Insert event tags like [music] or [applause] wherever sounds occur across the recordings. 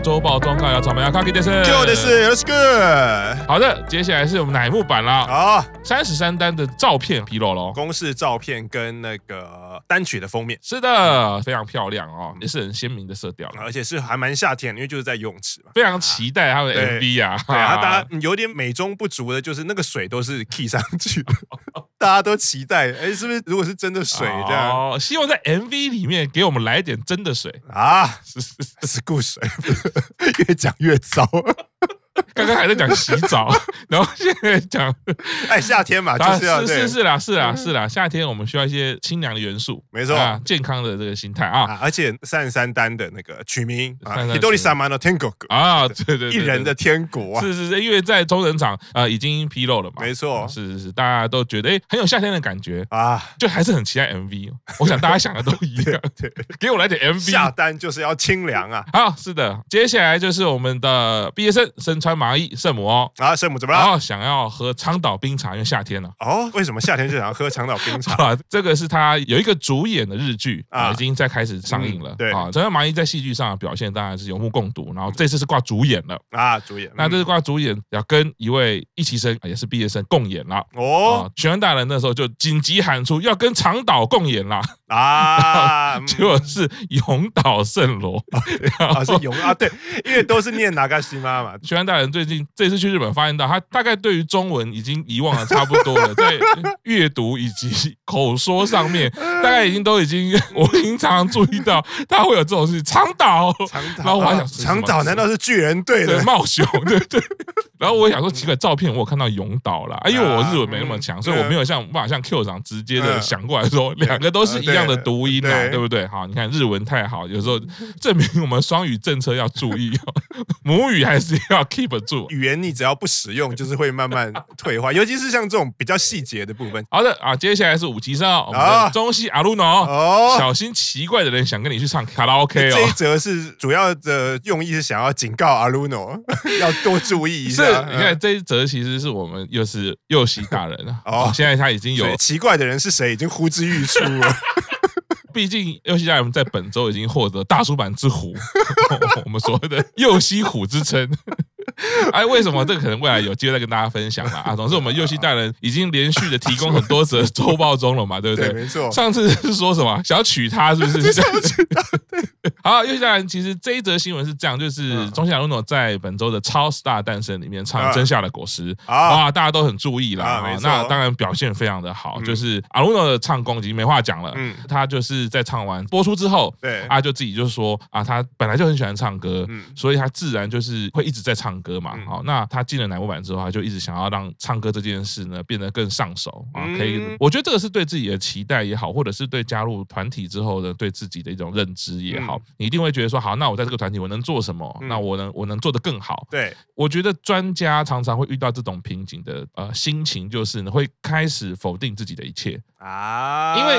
周报中告要草莓要卡给的是，就的是，Let's go。好的，接下来是我们乃木坂了。好，三十三单的照片披露了，公式照片跟那个单曲的封面，是的，非常漂亮哦，也是很鲜明的色调，而且是还蛮夏天，因为就是在游泳池嘛。非常期待他们的 MV 啊，对啊，[laughs] 大家有点美中不足的，就是那个水都是 key 上去的，[laughs] 大家都期待，哎，是不是？如果是真的水这样，哦，希望在 MV 里面给我们来点真的水。啊，是是是故水，[laughs] 越讲越糟。刚刚还在讲洗澡，然后现在讲，哎，夏天嘛，就是要是是是啦，是啦，是啦，夏天我们需要一些清凉的元素，没错，健康的这个心态啊，而且三十三单的那个取名啊，Hidori Sama no Tengoku 啊，对对，一人的天国啊，是是是，因为在中人场啊已经披露了嘛，没错，是是是，大家都觉得哎很有夏天的感觉啊，就还是很期待 MV，我想大家想的都一样，[laughs] 对，给我来点 MV，下单就是要清凉啊，好，是的，接下来就是我们的毕业生身穿麻衣圣母哦，啊，圣母怎么了？然后想要喝长岛冰茶，因为夏天了哦。为什么夏天就想要喝长岛冰茶？[laughs] 啊，这个是他有一个主演的日剧啊，已经在开始上映了。对啊，长岛麻衣在戏剧上的表现当然是有目共睹。然后这次是挂主演了啊，主演。那这次挂主演要跟一位一期生也是毕业生共演了哦。玄幻大人那时候就紧急喊出要跟长岛共演了啊，[laughs] 结果是永岛圣罗 [laughs] 啊，是永啊，对，因为都是念那个西妈嘛。玄幻大人最近这次去日本发现到，他大概对于中文已经遗忘的差不多了，在阅读以及口说上面，大概已经都已经，我已经常常注意到他会有这种事情。长岛，长岛，然后我还想，长岛难道是巨人队的茂雄？对对。然后我也想说，奇怪，照片我有看到永岛了，因为我日文没那么强，所以我没有像无法像 Q 长直接的想过来说，两个都是一样的读音啊，对不对？好，你看日文太好，有时候证明我们双语政策要注意，[laughs] 母语还是要 keep 住。语言你只要不使用，就是会慢慢退化，[laughs] 尤其是像这种比较细节的部分。好的啊，接下来是五期生啊，中西阿鲁诺哦，小心奇怪的人想跟你去唱卡拉 OK 哦。[laughs] 这一则是主要的用意是想要警告阿鲁诺 [laughs] 要多注意一下。你看这一则其实是我们又是右西大人了哦，现在他已经有奇怪的人是谁已经呼之欲出了。毕竟右西大人在本周已经获得大叔版之虎，我们所谓的右西虎之称。[laughs] 哎，为什么这个可能未来有机会再跟大家分享啦啊？总之，我们右西大人已经连续的提供很多则周报中了嘛，对不 [laughs] 对？没错。上次是说什么想要娶她，是不是？想要娶她。对。好，又下来其实这一则新闻是这样，就是中西阿鲁诺在本周的《超 Star 诞生》里面唱《真夏的果实》，哇，大家都很注意啦。那当然表现非常的好，就是阿鲁诺的唱功已经没话讲了。嗯。他就是在唱完播出之后，对啊，就自己就说啊，他本来就很喜欢唱歌，所以他自然就是会一直在唱歌嘛。好，那他进了乃木板之后，他就一直想要让唱歌这件事呢变得更上手啊。可以，我觉得这个是对自己的期待也好，或者是对加入团体之后的对自己的一种认知也好，你一定会觉得说，好，那我在这个团体我能做什么？那我能我能做得更好。对，我觉得专家常常会遇到这种瓶颈的呃心情，就是呢会开始否定自己的一切啊。因为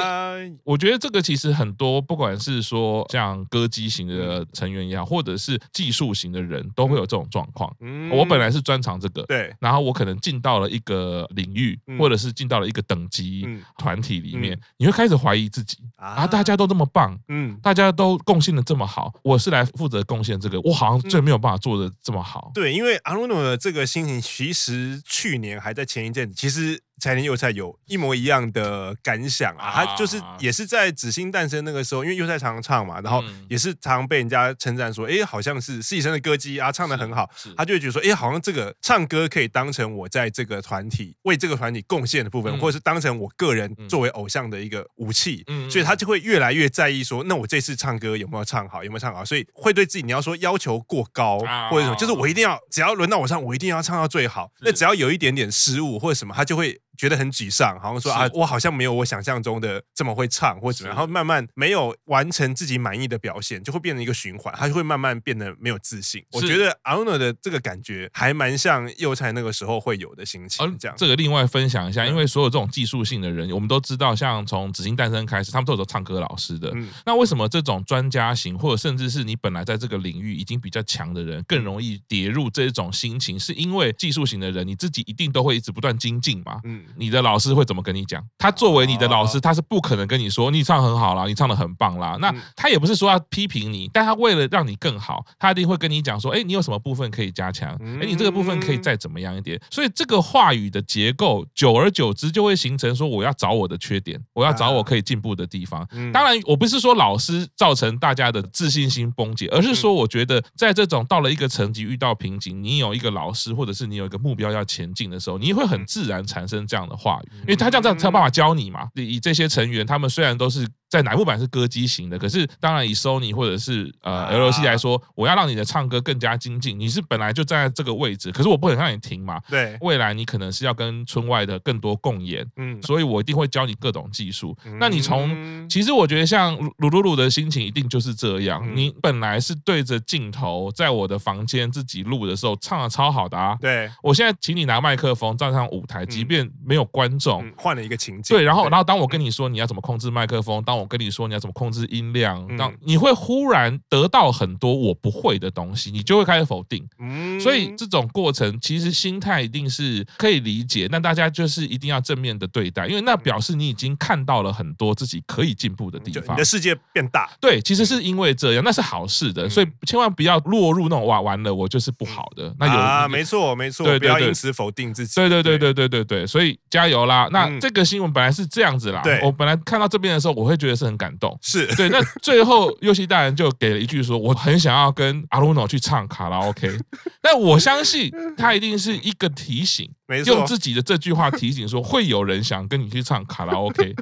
我觉得这个其实很多，不管是说像歌姬型的成员也好，或者是技术型的人都会有这种状况。嗯。我本来是专长这个，对，然后我可能进到了一个领域，或者是进到了一个等级团体里面，你会开始怀疑自己啊，大家都这么棒，嗯，大家都贡献的这么好，我是来负责贡献这个，我好像最没有办法做的这么好。对，因为阿鲁诺的这个心情，其实去年还在前一阵子，其实。柴田祐菜有一模一样的感想啊，他就是也是在《紫星诞生》那个时候，因为祐菜常常唱嘛，然后也是常常被人家称赞说，哎，好像是实习生的歌姬啊，唱的很好，他就会觉得说，哎，好像这个唱歌可以当成我在这个团体为这个团体贡献的部分，或者是当成我个人作为偶像的一个武器，所以他就会越来越在意说，那我这次唱歌有没有唱好，有没有唱好，所以会对自己你要说要求过高或者什么，就是我一定要只要轮到我唱，我一定要唱到最好，那只要有一点点失误或者什么，他就会。觉得很沮丧，好像说啊，我好像没有我想象中的这么会唱，或者怎么样，然后慢慢没有完成自己满意的表现，就会变成一个循环，他就会慢慢变得没有自信。我觉得阿鲁诺的这个感觉还蛮像幼菜那个时候会有的心情。这样，这个另外分享一下，因为所有这种技术性的人，我们都知道，像从紫金诞生开始，他们都有唱歌老师的。那为什么这种专家型，或者甚至是你本来在这个领域已经比较强的人，更容易跌入这种心情？是因为技术型的人，你自己一定都会一直不断精进嘛？嗯，你的老师会怎么跟你讲？他作为你的老师，他是不可能跟你说你唱很好啦，你唱的很棒啦。那他也不是说要批评你，但他为了让你更好，他一定会跟你讲说，哎，你有什么部分可以加强？哎，你这个部分可以再怎么样一点。所以这个话语的结构，久而久之就会形成说，我要找我的缺点，我要找我可以进步的地方。当然，我不是说老师造成大家的自信心崩解，而是说，我觉得在这种到了一个层级遇到瓶颈，你有一个老师，或者是你有一个目标要前进的时候，你会很自然产生这样的话语，因为他这样这样才有办法教你嘛。以这些成员，他们虽然都是。在乃木坂是歌姬型的，可是当然以 Sony 或者是呃 LC 来说，我要让你的唱歌更加精进。你是本来就站在这个位置，可是我不能让你停嘛。对，未来你可能是要跟村外的更多共演，嗯，所以我一定会教你各种技术。那你从其实我觉得像鲁鲁鲁的心情一定就是这样。你本来是对着镜头，在我的房间自己录的时候唱的超好的啊。对，我现在请你拿麦克风站上舞台，即便没有观众，换了一个情景。对，然后然后当我跟你说你要怎么控制麦克风，当我跟你说你要怎么。控制音量，当你会忽然得到很多我不会的东西，你就会开始否定。嗯所以这种过程其实心态一定是可以理解，但大家就是一定要正面的对待，因为那表示你已经看到了很多自己可以进步的地方。你的世界变大，对，其实是因为这样，那是好事的，所以千万不要落入那种哇，完了我就是不好的。那有啊，没错没错，不要因此否定自己。对对对对对对对，所以加油啦！那这个新闻本来是这样子啦，我本来看到这边的时候，我会觉得是很感动。是对，那最后佑希大人就给了一句说：“我很想要跟阿鲁诺去唱卡拉 OK。”但我相信他一定是一个提醒，用自己的这句话提醒说会有人想跟你去唱卡拉 OK。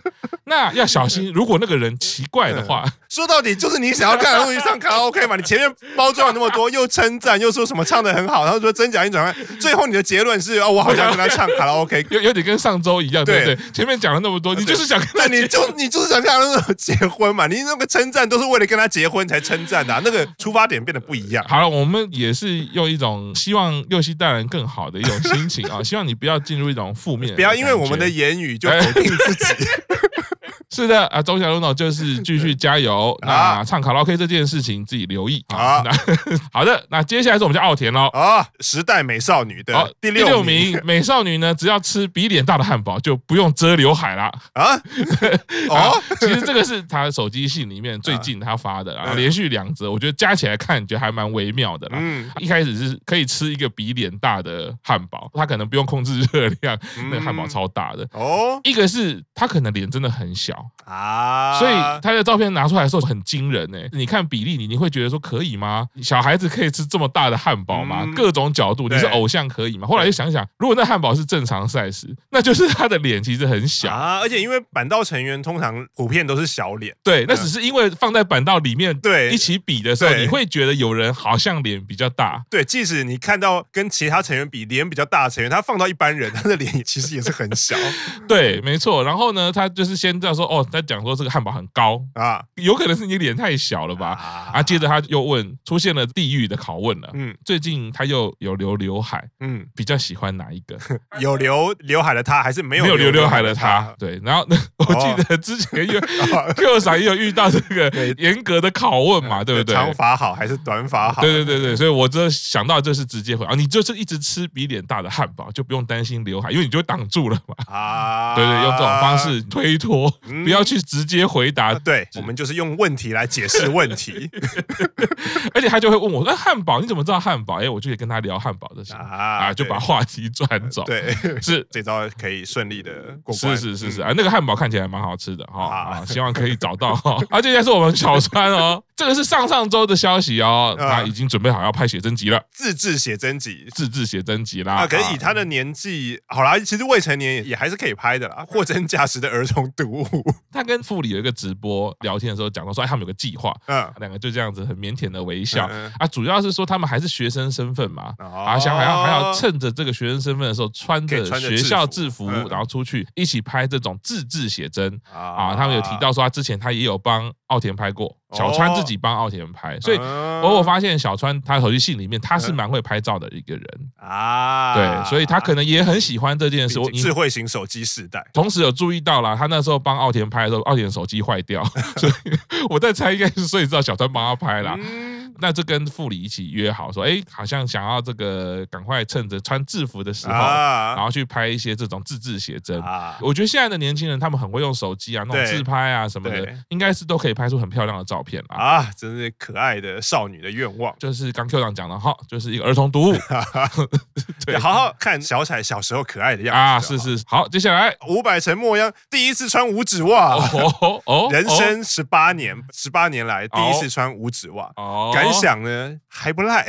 那要小心，如果那个人奇怪的话，[laughs] 说到底就是你想要看阿鲁诺唱卡拉 OK 嘛？你前面包装了那么多，又称赞，又说什么唱的很好，然后说真假音转换，最后你的结论是哦，我好想跟他唱卡拉 OK，[laughs] 有有点跟上周一样，对不对？前面讲了那么多，你就是想跟他，你就你就是想看阿鲁诺结婚嘛？你那个称赞都是为了跟他结婚才称赞的，啊，那个出发点变得不一样。好了，我们也是用一种希望佑希大人更好的一种心情啊，[laughs] 希望你不要进入一种负面，不要因为我们的言语就否定自己。是的啊，周小龙呢就是 [laughs] 继续加油。那唱卡拉 OK 这件事情自己留意啊。[laughs] 好的，那接下来是我们家奥田喽。啊，时代美少女的第六名，[laughs] 美少女呢，只要吃比脸大的汉堡就不用遮刘海啦。啊，哦，其实这个是他手机信里面最近他发的，连续两则，我觉得加起来看，觉得还蛮微妙的啦。嗯，一开始是可以吃一个比脸大的汉堡，他可能不用控制热量，那个汉堡超大的。哦，一个是他可能脸真的很小。啊，所以他的照片拿出来的时候很惊人哎！你看比例，你你会觉得说可以吗？小孩子可以吃这么大的汉堡吗？各种角度，你是偶像可以吗？后来就想想，如果那汉堡是正常 size，那就是他的脸其实很小啊。而且因为板道成员通常普遍都是小脸，对，那只是因为放在板道里面对一起比的时候，你会觉得有人好像脸比较大。对，即使你看到跟其他成员比脸比较大的成员，他放到一般人，他的脸其实也是很小。[laughs] 对，没错。然后呢，他就是先这样说哦。在讲说这个汉堡很高啊，有可能是你脸太小了吧？啊，接着他又问，出现了地狱的拷问了。嗯，最近他又有留刘海，嗯，比较喜欢哪一个？[laughs] 有留刘海的他，还是没有没有留刘海的他？对，然后 [laughs] 我记得之前有 Q 嫂也有遇到这个 [laughs] 严格的拷问嘛，对不对？长发好还是短发好？对对对对，所以我这想到就是直接回啊，你就是一直吃比脸大的汉堡，就不用担心刘海，因为你就会挡住了嘛。啊，对对，用这种方式推脱，不要。去直接回答，对，我们就是用问题来解释问题，[laughs] 而且他就会问我说：“汉堡，你怎么知道汉堡？”哎，我就可以跟他聊汉堡的事啊，就把话题转走。对，是 [laughs] 这招可以顺利的过关。是是是是啊，那个汉堡看起来蛮好吃的哈啊，希望可以找到哈。而接下来是我们小川哦，这个是上上周的消息哦，他已经准备好要拍写真集了，自制写真集，自制写真集啦。啊，可是以他的年纪，好啦，其实未成年也还是可以拍的啦，货真价实的儿童读物。[laughs] 他跟副理有一个直播聊天的时候讲到说，哎，他们有个计划，嗯，两个就这样子很腼腆的微笑。啊，主要是说他们还是学生身份嘛，啊，想还要还要趁着这个学生身份的时候，穿着学校制服，然后出去一起拍这种自制写真。啊，他们有提到说他之前他也有帮奥田拍过。小川自己帮奥田拍，所以我我发现小川他手机信里面他是蛮会拍照的一个人啊，对，所以他可能也很喜欢这件事。智慧型手机时代，同时有注意到了，他那时候帮奥田拍的时候，奥田手机坏掉，[laughs] 所以我在猜应该是所以知道小川帮他拍了。那就跟副理一起约好说，哎，好像想要这个赶快趁着穿制服的时候，然后去拍一些这种自制写真。我觉得现在的年轻人他们很会用手机啊，那种自拍啊什么的，应该是都可以拍出很漂亮的照片啊，真是可爱的少女的愿望。就是刚 Q 长讲的哈，就是一个儿童读物，[laughs] 对，好好看小彩小时候可爱的样子啊，是是。好，接下来。伍佰陈末央第一次穿五指袜，哦，人生十八年，十八年来第一次穿五指袜，感想呢还不赖。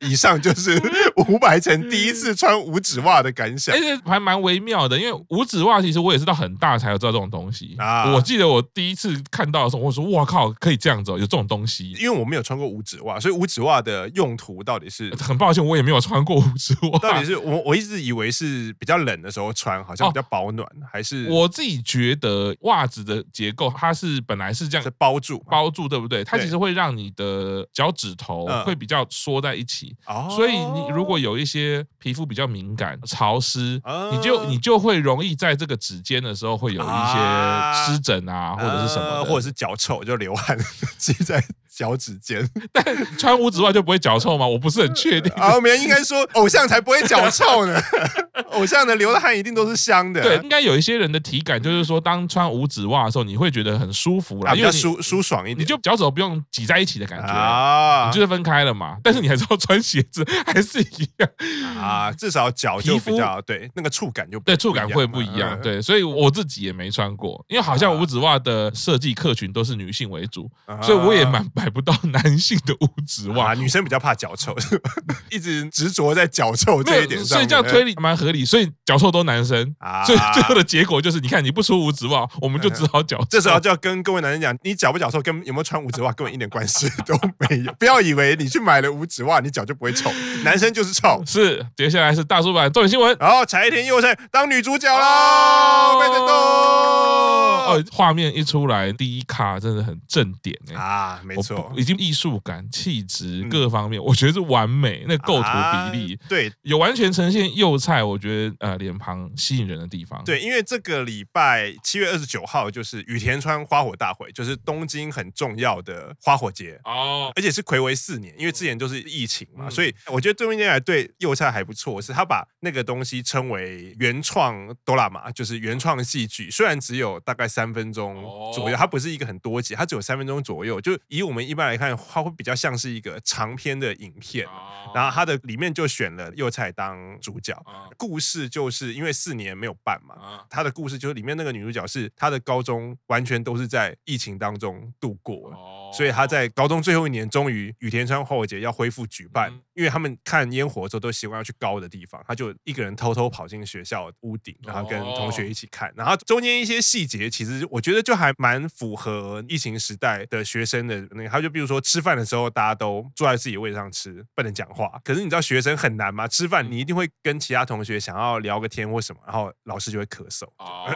以上就是伍佰成第一次穿五指袜的感想，而且还蛮微妙的，因为五指袜其实我也是到很大才有知道这种东西啊。我记得我第一次看到的时候，我说哇靠，可以这样子，有这种东西。因为我没有穿过五指袜，所以五指袜的用途到底是？很抱歉，我也没有穿过五指袜。到底是我我一直以为是比较冷的时候穿，好像比较保暖，还是？我自己觉得袜子的结构它是本来是这样是包住包住，对不对？它其实会让你的脚趾头会比较缩在一起。所以你如果有一些皮肤比较敏感、潮湿，你就你就会容易在这个指尖的时候会有一些湿疹啊，或者是什么，或者是脚臭就流汗 [laughs] 积在脚趾尖。[laughs] 但穿五指袜就不会脚臭吗？我不是很确定。啊，没人应该说偶像才不会脚臭呢。[laughs] 偶像的流的汗一定都是香的。对，应该有一些人的体感就是说，当穿五指袜的时候，你会觉得很舒服啦，比较舒舒爽一点，你就脚趾头不用挤在一起的感觉啊，你就是分开了嘛。但是你还是要穿鞋子。还是一样啊，至少脚就比较对那个触感就对触感会不一样，对，所以我自己也没穿过，因为好像五指袜的设计客群都是女性为主，所以我也蛮买不到男性的五指袜。女生比较怕脚臭，[laughs] 一直执着在脚臭这一点上，所以这样推理蛮合理。所以脚臭都男生，所以最后的结果就是，你看你不出五指袜，[laughs] 我们就只好脚臭。这时候就要跟各位男生讲，你脚不脚臭跟有没有穿五指袜根本一点关系 [laughs] 都没有。不要以为你去买了五指袜，你脚就不会臭。男生就是臭，是。接下来是大叔版重点新闻，然后柴田佑菜当女主角喽，被震动。哦，画面一出来，第一卡真的很正点哎啊，没错，已经艺术感、气质各方面，我觉得是完美。那构图比例，对，有完全呈现幼菜，我觉得呃脸庞吸引人的地方。对，因为这个礼拜七月二十九号就是羽田川花火大会，就是东京很重要的花火节哦，而且是睽违四年，因为之前都是疫情嘛，所以我觉得这么一年来对幼菜还不错，是他把那个东西称为原创哆啦嘛就是原创戏剧，虽然只有大概。三分钟左右，它不是一个很多集，它只有三分钟左右。就以我们一般来看，它会比较像是一个长篇的影片。然后它的里面就选了幼菜当主角，故事就是因为四年没有办嘛，它的故事就是里面那个女主角是她的高中完全都是在疫情当中度过，所以她在高中最后一年，终于羽田川花火节要恢复举办，因为他们看烟火的时候都习惯要去高的地方，他就一个人偷偷跑进学校屋顶，然后跟同学一起看，然后中间一些细节其实。我觉得就还蛮符合疫情时代的学生的那个，他就比如说吃饭的时候，大家都坐在自己位置上吃，不能讲话。可是你知道学生很难吗？吃饭你一定会跟其他同学想要聊个天或什么，然后老师就会咳嗽，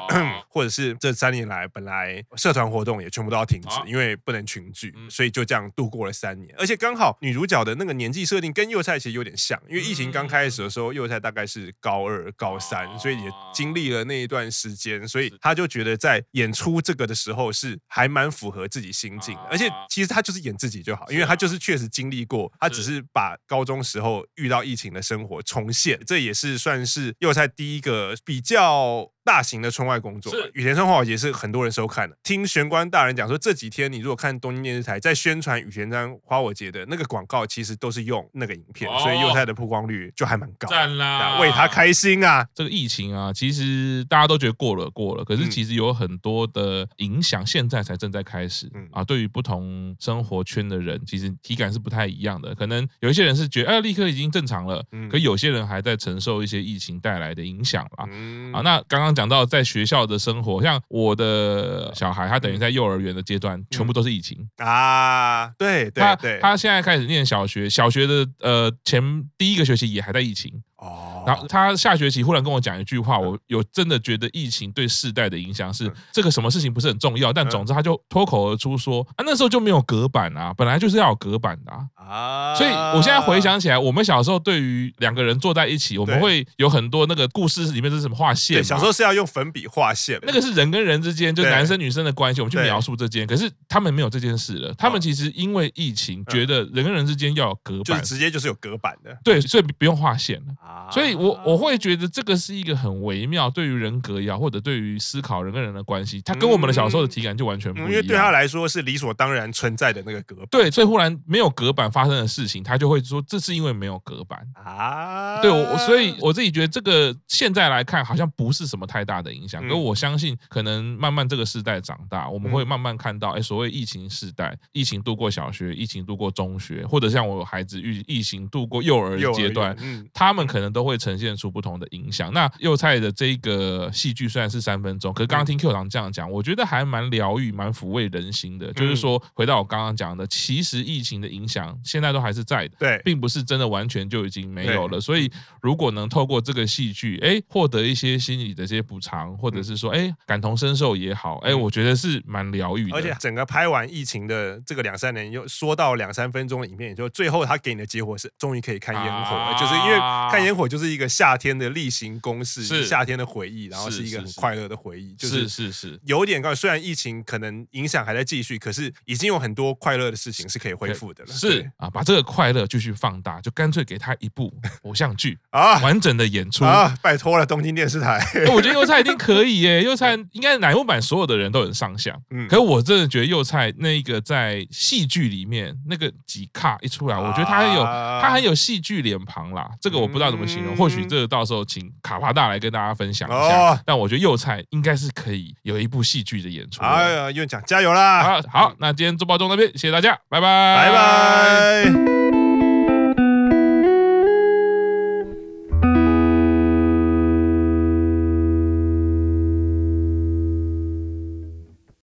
[clears throat] 或者是这三年来本来社团活动也全部都要停止，因为不能群聚，所以就这样度过了三年。而且刚好女主角的那个年纪设定跟佑菜其实有点像，因为疫情刚开始的时候，幼菜大概是高二、高三，所以也经历了那一段时间，所以他就觉得在演出这个的时候是还蛮符合自己心境的，而且其实他就是演自己就好，因为他就是确实经历过，他只是。把高中时候遇到疫情的生活重现，这也是算是幼菜第一个比较。大型的村外工作，羽田村花火节是很多人收看的。听玄关大人讲说，这几天你如果看东京电视台在宣传羽田山花火节的那个广告，其实都是用那个影片，所以幼菜的曝光率就还蛮高。赞啦，为他开心啊！这个疫情啊，其实大家都觉得过了过了，可是其实有很多的影响，现在才正在开始。啊，对于不同生活圈的人，其实体感是不太一样的。可能有一些人是觉得，哎，立刻已经正常了，可有些人还在承受一些疫情带来的影响啦。啊，那刚刚。讲到在学校的生活，像我的小孩，他等于在幼儿园的阶段，全部都是疫情啊。对对对，他现在开始念小学，小学的呃前第一个学期也还在疫情。哦，然后他下学期忽然跟我讲一句话，我有真的觉得疫情对世代的影响是这个什么事情不是很重要，但总之他就脱口而出说啊，那时候就没有隔板啊，本来就是要有隔板的啊。所以我现在回想起来，我们小时候对于两个人坐在一起，我们会有很多那个故事里面是什么画线？小时候是要用粉笔画线，那个是人跟人之间，就男生女生的关系，我们去描述这件。可是他们没有这件事了，他们其实因为疫情，觉得人跟人之间要有隔板，就是直接就是有隔板的。对，所以不用画线了。所以我我会觉得这个是一个很微妙，对于人格也好，或者对于思考人跟人的关系，它跟我们的小时候的体感就完全不一样。因为对他来说是理所当然存在的那个隔板。对，所以忽然没有隔板发生的事情，他就会说这是因为没有隔板啊。对，我所以我自己觉得这个现在来看好像不是什么太大的影响，可我相信可能慢慢这个时代长大，我们会慢慢看到，哎，所谓疫情时代，疫情度过小学，疫情度过中学，或者像我有孩子疫疫情度过幼儿阶段，他们可能都会呈现出不同的影响。那幼菜的这个戏剧虽然是三分钟，可是刚刚听 Q 堂这样讲，我觉得还蛮疗愈、蛮抚慰人心的。就是说，回到我刚刚讲的，其实疫情的影响现在都还是在的，对，并不是真的完全就已经没有了。所以，如果能透过这个戏剧，哎，获得一些心理的这些补偿，或者是说，哎，感同身受也好，哎，我觉得是蛮疗愈的。而且，整个拍完疫情的这个两三年，又说到两三分钟的影片，也就最后他给你的结果是，终于可以看烟火了，就是因为看烟火就是一个夏天的例行公事，是夏天的回忆，然后是一个很快乐的回忆，就是是是有点高，虽然疫情可能影响还在继续，可是已经有很多快乐的事情是可以恢复的了。是啊，把这个快乐继续放大，就干脆给他一部 [laughs] 偶像剧啊，完整的演出啊，拜托了，东京电视台。[laughs] 我觉得幼菜一定可以耶，幼菜应该乃木坂所有的人都很上相。嗯，可是我真的觉得幼菜那个在戏剧里面那个几卡一出来，我觉得他很有他很有戏剧脸庞啦，这个我不知道怎么形容，或许这个到时候请卡帕大来跟大家分享一下。但我觉得幼菜应该是可以有一部戏剧的演出。哎呀，院长加油啦！好，好，那今天周报中那边，谢谢大家，拜拜，拜拜。